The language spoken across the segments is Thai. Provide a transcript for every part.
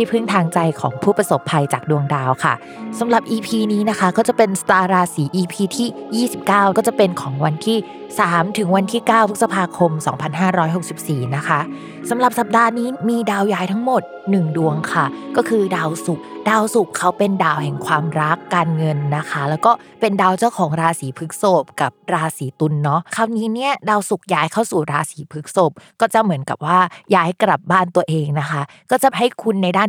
ที่พึ่งทางใจของผู้ประสบภัยจากดวงดาวค่ะสำหรับ EP นี้นะคะ ก็จะเป็นสตาร์ราศี EP ที่ 29 ก็จะเป็นของวันที่ 3 ถึงวันที่ 9 พฤษภาคม 2564 นะคะสำหรับสัปดาห์นี้มีดาวย้ายทั้งหมด 1 ดวงค่ะ ก็คือดาวศุกร์ดาวศุกร์เขาเป็นดาวแห่งความรักการเงินนะคะ แล้วก็เป็นดาวเจ้าของราศีพฤษภกับราศีตุลเนาะคราวนี้เนี่ยดาวศุกร์ย้ายเข้าสู่ราศีพฤษภก็จะเหมือนกับว่าย้ายกลับบ้านตัวเองนะคะ ก็จะให้คุณในด้าน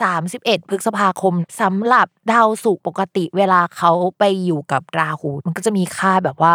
31 พฤษภาคมสำหรับดาวศุกร์ปกติเวลาเขาไปอยู่กับราหู มันก็จะมีค่าแบบว่า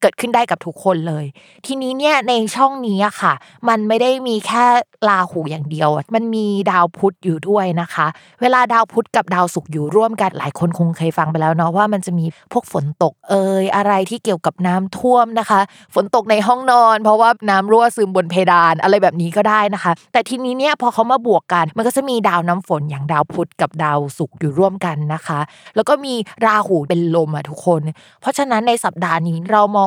เกิดขึ้นได้กับทุกคนเลย ทีนี้เนี่ยในช่องนี้อะค่ะ มันไม่ได้มีแค่ราหูอย่างเดียว มันมีดาวพุธอยู่ด้วยนะคะ เวลาดาวพุธกับดาวศุกร์อยู่ร่วมกันหลายคนคงเคยฟังไปแล้วเนาะว่ามันจะมีพวกฝนตกเอ่ยอะไรที่เกี่ยวกับน้ำท่วมนะคะ ฝนตกในห้องนอน เพราะว่าน้ำรั่วซึมบนเพดานอะไรแบบนี้ก็ได้นะคะ แต่ทีนี้เนี่ยพอเขามาบวกกัน มันก็จะมีดาวน้ำฝนอย่างดาวพุธกับดาวศุกร์อยู่ร่วมกันนะคะ แล้วก็มีราหูเป็นลมอะทุกคน เพราะฉะนั้นในสัปดาห์นี้เรามอ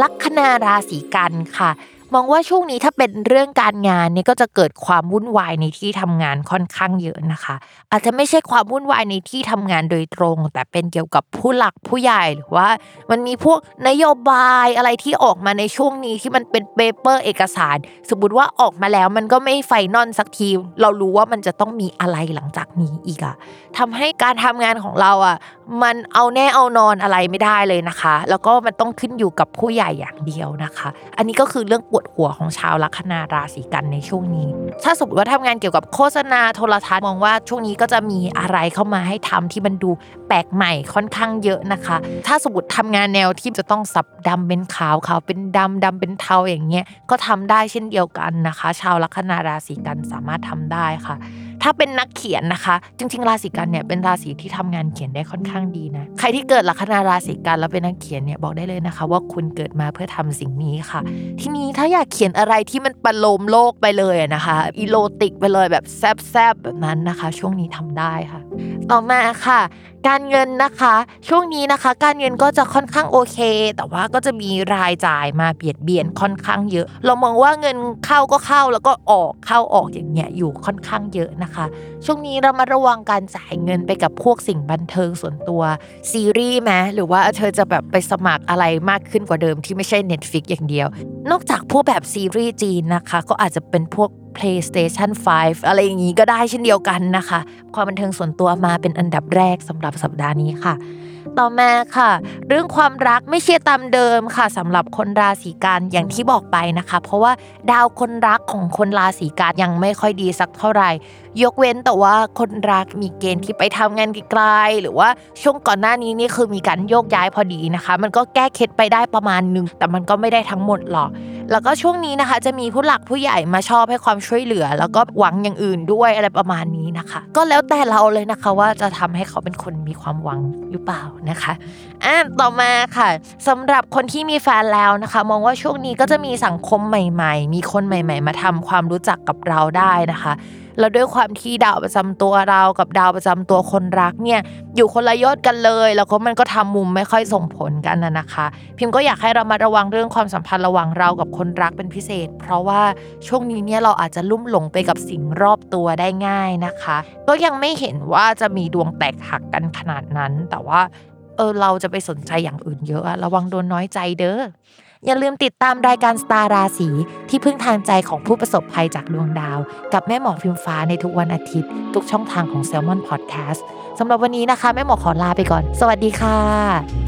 ลัคนาราศีกันค่ะ มองว่าช่วงนี้ถ้าเป็นเรื่องการงานเนี่ยก็จะเกิดความวุ่นวายในที่ทำงานค่อนข้างเยอะนะคะ อาจจะไม่ใช่ความวุ่นวายในที่ทำงานโดยตรง แต่เป็นเกี่ยวกับผู้หลักผู้ใหญ่หรือว่า มันมีพวกนโยบายอะไรที่ออกมาในช่วงนี้ที่มันเป็น paper เอกสาร สมมติว่าออกมาแล้วมันก็ไม่ final สักที เรารู้ว่ามันจะต้องมีอะไรหลังจากนี้อีกอะทำให้การทำงานของเราอะมันเอาแน่เอานอนอะไรไม่ได้เลยนะคะ แล้วก็มันต้องขึ้นอยู่กับผู้ใหญ่อย่างเดียวนะคะ อันนี้ก็คือเรื่องปวดหัวของชาวลัคนาราศีกันย์ในช่วงนี้ ถ้าสมมติว่าทำงานเกี่ยวกับโฆษณาโทรทัศน์มองว่าช่วงนี้ก็จะมีอะไรเข้ามาให้ทำที่มันดูแปลกใหม่ค่อนข้างเยอะนะคะ ถ้าสมมติทำงานแนวที่จะต้องสับดำเป็นขาวขาวเป็นดำดำเป็นเทาอย่างเงี้ยก็ทำได้เช่นเดียวกันนะคะ ชาวลัคนาราศีกันสามารถทำได้ค่ะ ถ้าเป็นนักเขียนนะคะ จริง ๆ ราศีกันเนี่ยเป็นราศีที่ทำงานเขียนได้ค่อนข้างดีนะ ใครที่เกิดลัคนาราศีกันแล้วเป็นนักเขียนเนี่ยบอกได้เลยนะคะ ว่าคุณเกิดมาเพื่อทำสิ่งนี้ค่ะ ทีนี้ถ้าอยากเขียนอะไรที่มันประโลมโลกไปเลยอะนะคะอีโรติกไปเลยแบบแซบๆแบบนั้นนะคะ ช่วงนี้ทำได้ค่ะ ต่อมาค่ะ การเงินนะคะ ช่วงนี้นะคะ การเงินก็จะค่อนข้างโอเค แต่ว่าก็จะมีรายจ่ายมาเบียดเบียนค่อนข้างเยอะ เรามองว่าเงินเข้าก็เข้าแล้วก็ออกเข้าออกอย่างเงี้ยอยู่ค่อนข้างเยอะนะคะ ช่วงนี้เรามาระวังการจ่ายเงินไปกับพวกสิ่งบันเทิงส่วนตัวซีรีส์ไหมหรือว่าเธอจะแบบไปสมัครอะไรมากขึ้นกว่าเดิมที่ไม่ใช่ Netflix อย่างเดียว นอกจากพวกแบบซีรีส์จีนนะคะ ก็อาจจะเป็นพวก PlayStation 5 อะไรอย่างนี้ก็ได้เช่นเดียวกันนะคะ ความบันเทิงส่วนตัวมาเป็นอันดับแรกสำหรับสัปดาห์นี้ค่ะ ต่อมาค่ะ เรื่องความรักไม่เชียร์ตามเดิมค่ะสำหรับคนราศีกันอย่างที่บอกไปนะคะ เพราะว่าดาวคนรักของคนราศีกันยังไม่ค่อยดีสักเท่าไหร่ ยกเว้นแต่ว่าคนรักมีเกณฑ์ที่ไปทำงานไกลๆหรือว่าช่วงก่อนหน้านี้นี่คือมีการโยกย้ายพอดีนะคะ มันก็แก้เคล็ดไปได้ประมาณนึงแต่มันก็ไม่ได้ทั้งหมดหรอก แล้วก็ช่วงนี้นะคะ จะมีผู้หลักผู้ใหญ่มาชอบให้ความช่วยเหลือ แล้วก็หวังอย่างอื่นด้วยอะไรประมาณนี้นะคะ ก็แล้วแต่เราเลยนะคะว่าจะทำให้เขาเป็นคนมีความหวังหรือเปล่านะคะอ่าต่อมาค่ะสำหรับคนที่มีแฟนแล้วนะคะ มองว่าช่วงนี้ก็จะมีสังคมใหม่ ๆ มีคนใหม่ ๆ มาทำความรู้จักกับเราได้นะคะ แล้วด้วยความที่ดาวประจำตัวเรากับดาวประจำตัวคนรักเนี่ยอยู่คนละยอดกันเลย แล้วก็มันก็ทำมุมไม่ค่อยส่งผลกันนะนะคะ พิมพ์ก็อยากให้เรามาระวังเรื่องความสัมพันธ์ระหว่างเรากับคนรักเป็นพิเศษ เพราะว่าช่วงนี้เนี่ยเราอาจจะลุ่มหลงไปกับสิ่งรอบตัวได้ง่ายนะคะ ก็ยังไม่เห็นว่าจะมีดวงแตกหักกันขนาดนั้น แต่ว่าเออเราจะไปสนใจอย่างอื่นเยอะระวังโดนน้อยใจเด้อ อย่าลืมติดตามรายการสตาร์ราศีที่พึ่งทางใจของผู้ประสบภัยจากดวงดาว กับแม่หมอพิมฟ้าในทุกวันอาทิตย์ ทุกช่องทางของ s ซ l m o n Podcast สำหรับวันนี้นะคะ แม่หมอขอลาไปก่อน สวัสดีค่ะ